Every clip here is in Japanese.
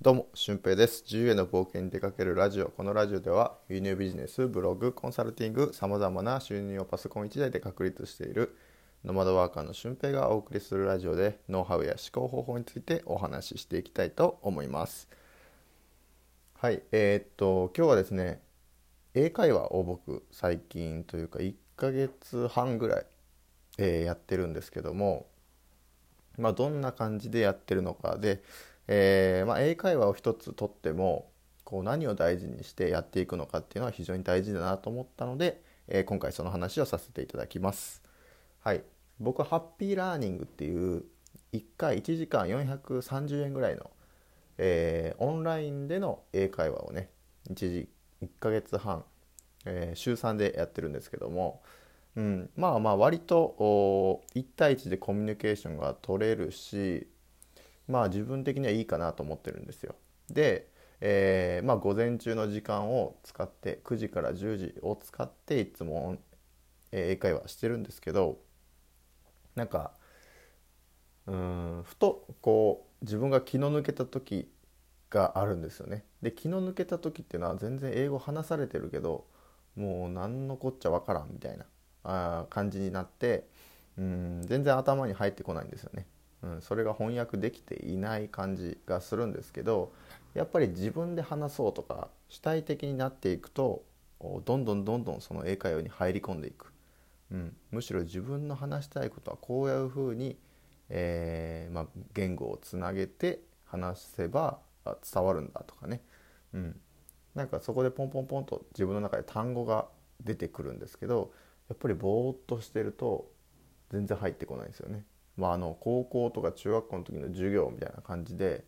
どうも、俊平です。自由への冒険に出かけるラジオ。このラジオでは、輸入ビジネス、ブログ、コンサルティング、様々な収入をパソコン1台で確立しているノマドワーカーの俊平がお送りするラジオで、ノウハウや思考方法についてお話ししていきたいと思います。はい、えーっと、今日はですね、英会話を僕、最近というか、1ヶ月半ぐらい、えーやってるんですけども、まあ、どんな感じでやってるのかで、えーまあ、英会話を一つとってもこう何を大事にしてやっていくのかっていうのは非常に大事だなと思ったので、えー今回その話をさせていただきます。はい、僕はハッピーラーニングっていう1回1時間430円ぐらいの、えーオンラインでの英会話をね1時1ヶ月半、えー週3でやってるんですけども、うん、まあまあ割と1対1でコミュニケーションが取れるしまあ自分的にはいいかなと思ってるんですよ。で、えーまあ午前中の時間を使って9時から10時を使っていつも、え英会話してるんですけどなんかうんふとこう自分が気の抜けた時があるんですよね。で気の抜けた時っていうのは全然英語話されてるけどもう何のこっちゃわからんみたいなあ感じになってうん全然頭に入ってこないんですよね。うん、それが翻訳できていない感じがするんですけどやっぱり自分で話そうとか主体的になっていくとどんどんどんどんその英会話に入り込んでいく、うん、むしろ自分の話したいことはこういうふうに、えーまあ、言語をつなげて話せば伝わるんだとかね、うん、なんかそこでポンポンポンと自分の中で単語が出てくるんですけどやっぱりぼーっとしてると全然入ってこないんですよね。まあ、あの高校とか中学校の時の授業みたいな感じで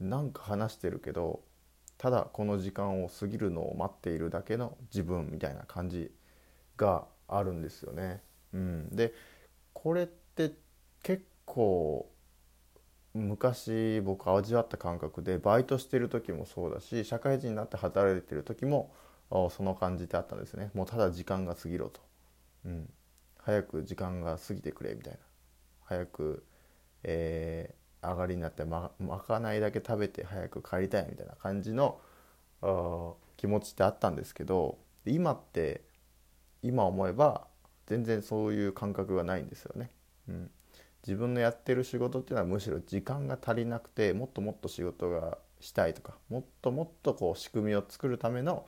なんか話してるけどただこの時間を過ぎるのを待っているだけの自分みたいな感じがあるんですよね。うん、でこれって結構昔僕味わった感覚でバイトしてる時もそうだし社会人になって働いてる時もその感じってあったんですね。もうただ時間が過ぎろと、うん、早く時間が過ぎてくれみたいな。早く、えー上がりになってままかないだけ食べて早く帰りたいみたいな感じの気持ちってあったんですけど今って今思えば全然そういう感覚がないんですよね。うん、自分のやってる仕事っていうのはむしろ時間が足りなくてもっともっと仕事がしたいとかもっともっとこう仕組みを作るための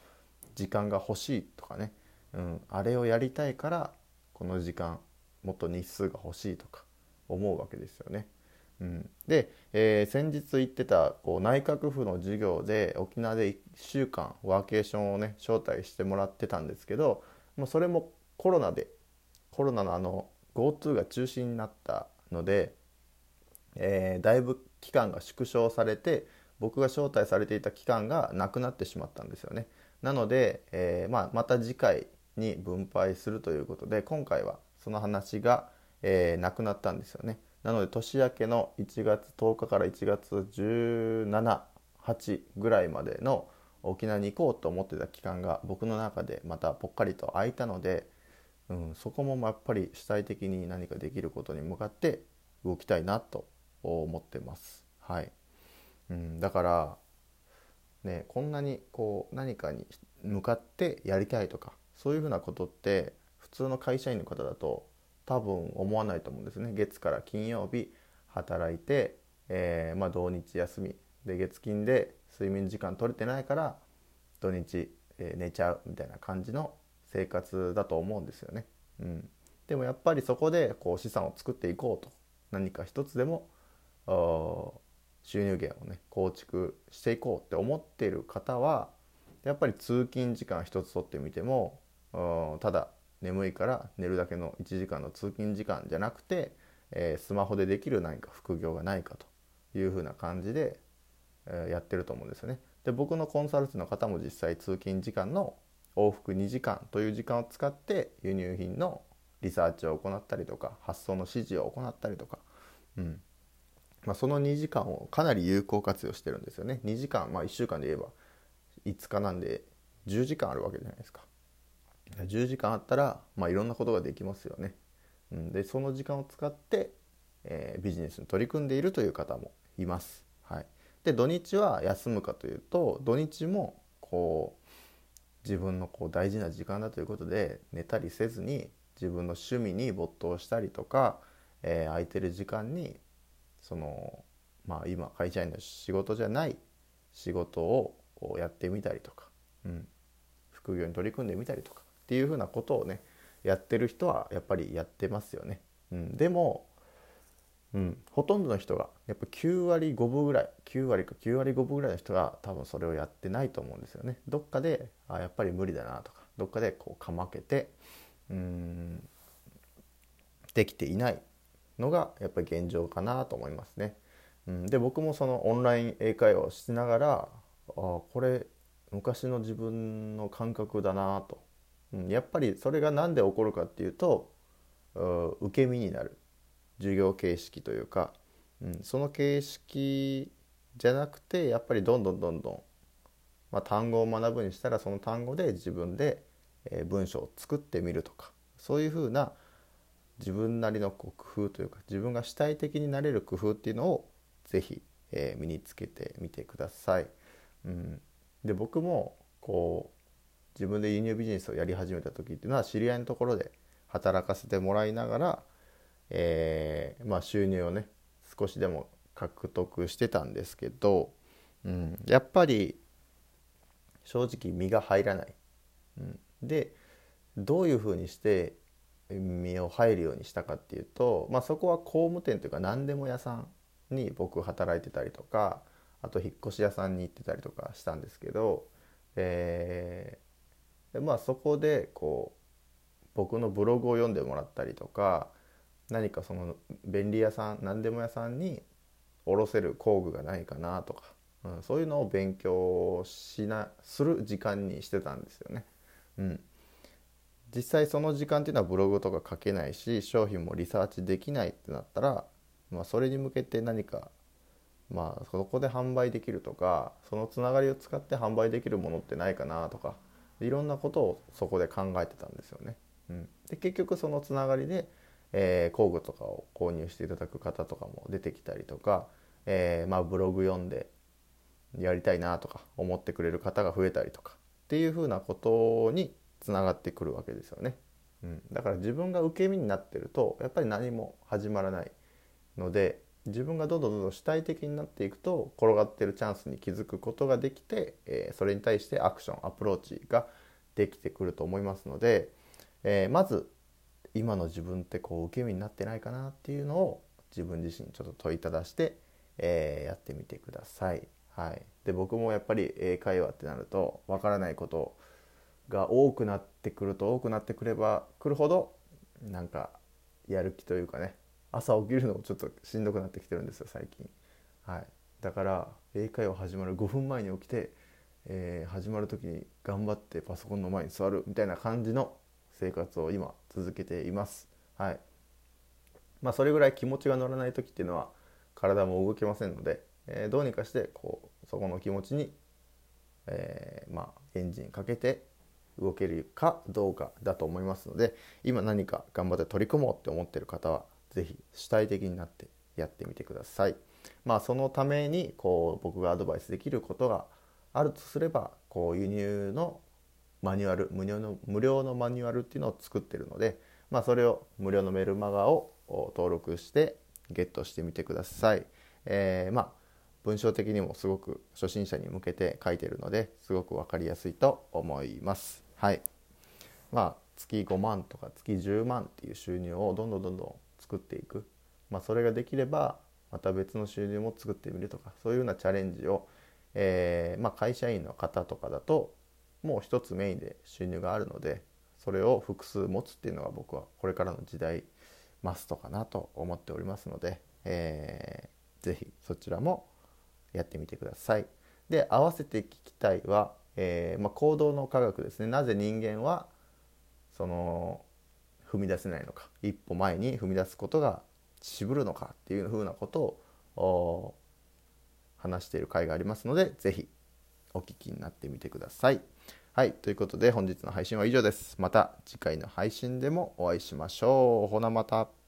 時間が欲しいとかね、うん、あれをやりたいからこの時間もっと日数が欲しいとか思うわけですよね。うん、で、えー先日言ってたこう内閣府の授業で沖縄で1週間ワーケーションをね招待してもらってたんですけどもうそれもコロナでコロナのあの GoTo が中止になったので、えーだいぶ期間が縮小されて僕が招待されていた期間がなくなってしまったんですよね。なので、えーまあ、また次回に分配するということで今回はその話が、えーなくなったんですよね。なので年明けの1月10日から1月178ぐらいまでの沖縄に行こうと思ってた期間が僕の中でまたぽっかりと空いたので、うん、そこもやっぱり主体的に何かできることに向かって動きたいなと思ってます。はいうん、だからね、こんなにこう何かに向かってやりたいとかそういうふうなことって普通の会社員の方だと多分思わないと思うんですね。月から金曜日働いて、えーまあ、土日休みで月金で睡眠時間取れてないから土日、えー寝ちゃうみたいな感じの生活だと思うんですよね。うん、でもやっぱりそこでこう資産を作っていこうと。何か一つでも収入源をね構築していこうって思っている方はやっぱり通勤時間一つ取ってみてもただ眠いから寝るだけの1時間の通勤時間じゃなくて、えースマホでできる何か副業がないかというふうな感じで、えーやってると思うんですよね。で僕のコンサルティの方も実際通勤時間の往復2時間という時間を使って輸入品のリサーチを行ったりとか発送の指示を行ったりとか、うん。まあ、その2時間をかなり有効活用してるんですよね。2時間、まあ、1週間で言えば5日なんで10時間あるわけじゃないですか。10時間あったら、まあ、いろんなことができますよね、うん、でその時間を使って、えービジネスに取り組んでいるという方もいます、はい、で土日は休むかというと土日もこう自分のこう大事な時間だということで寝たりせずに自分の趣味に没頭したりとか、えー、空いてる時間にそのまあ今会社員の仕事じゃない仕事をやってみたりとか、うん、副業に取り組んでみたりとかっていうふうなことをねやってる人はやっぱりやってますよね。うん、でもうん、ほとんどの人がやっぱ9割5分ぐらい9割か9割5分ぐらいの人が多分それをやってないと思うんですよねどっかであやっぱり無理だなとかどっかでこうかまけてうんできていないのがやっぱり現状かなと思いますね。うん、で僕もそのオンライン英会話をしながらあこれ昔の自分の感覚だなと、やっぱりそれが何で起こるかっていうと受け身になる。授業形式というか、うん、その形式じゃなくてやっぱりどんどんどんどん、まあ、単語を学ぶにしたらその単語で自分で、文章を作ってみるとか。そういうふうな自分なりのこう工夫というか自分が主体的になれる工夫っていうのを是非、えー、身につけてみてください。うん、で僕もこう自分で輸入ビジネスをやり始めた時っていうのは知り合いのところで働かせてもらいながらえー、まあ、収入をね少しでも獲得してたんですけど、うん、やっぱり正直身が入らない。うん、でどういうふうにして身を入るようにしたかっていうと、まあ、そこは工務店というか何でも屋さんに僕働いてたりとかあと引っ越し屋さんに行ってたりとかしたんですけど、えー、でまあそこでこう僕のブログを読んでもらったりとか何かその便利屋さん何でも屋さんに卸せる工具がないかなとか、うん、そういうのを勉強しなする時間にしてたんですよね。うん、実際その時間っていうのはブログとか書けないし商品もリサーチできないってなったら、まあ、それに向けて何か、まあ、そこで販売できるとかそのつながりを使って販売できるものってないかなとかいろんなことをそこで考えてたんですよね。うん、で結局そのつながりでえー、工具とかを購入していただく方とかも出てきたりとか、えー、まあ、ブログ読んでやりたいなとか思ってくれる方が増えたりとかっていうふうなことにつながってくるわけですよね。うん、だから自分が受け身になってるとやっぱり何も始まらないので自分がどんどんどんどん主体的になっていくと転がってるチャンスに気づくことができて、えー、それに対してアクションアプローチができてくると思いますので、えー、まず今の自分ってこう受け身になってないかなっていうのを自分自身ちょっと問いただして、えー、やってみてください。はい、で僕もやっぱり英会話ってなるとわからないことが多くなってくると多くなってくればくるほどなんかやる気というかね朝起きるのもちょっとしんどくなってきてるんですよ最近。はい、だから英会話始まる5分前に起きて、えー、始まる時に頑張ってパソコンの前に座るみたいな感じの生活を今続けています。はいまあ、それぐらい気持ちが乗らない時っていうのは体も動けませんので、えー、どうにかしてこうそこの気持ちに、えー、まあ、エンジンかけて動けるかどうかだと思いますので今何か頑張って取り組もうって思ってる方は是非主体的になってやってみてください。まあ、そのためにこう僕がアドバイスできることがあるとすればこう輸入のマニュアル無料の無料のマニュアルっていうのを作ってるので、まあ、それを無料のメルマガを登録してゲットしてみてください。えー、まあ文章的にもすごく初心者に向けて書いてるのですごく分かりやすいと思います。はい。まあ月5万とか月10万っていう収入をどんどんどんどん作っていく。まあそれができればまた別の収入も作ってみるとかそういうようなチャレンジを、えー、まあ、会社員の方とかだともう一つメインで収入があるのでそれを複数持つっていうのが僕はこれからの時代マストかなと思っておりますので、えー、ぜひそちらもやってみてください。で合わせて聞きたいは、えー、まあ、行動の科学ですねなぜ人間はその踏み出せないのか一歩前に踏み出すことが渋るのかっていうふうなことを話している回がありますので是非お聞きになってみてください。はい。ということで本日の配信は以上です。また次回の配信でもお会いしましょう。ほなまた。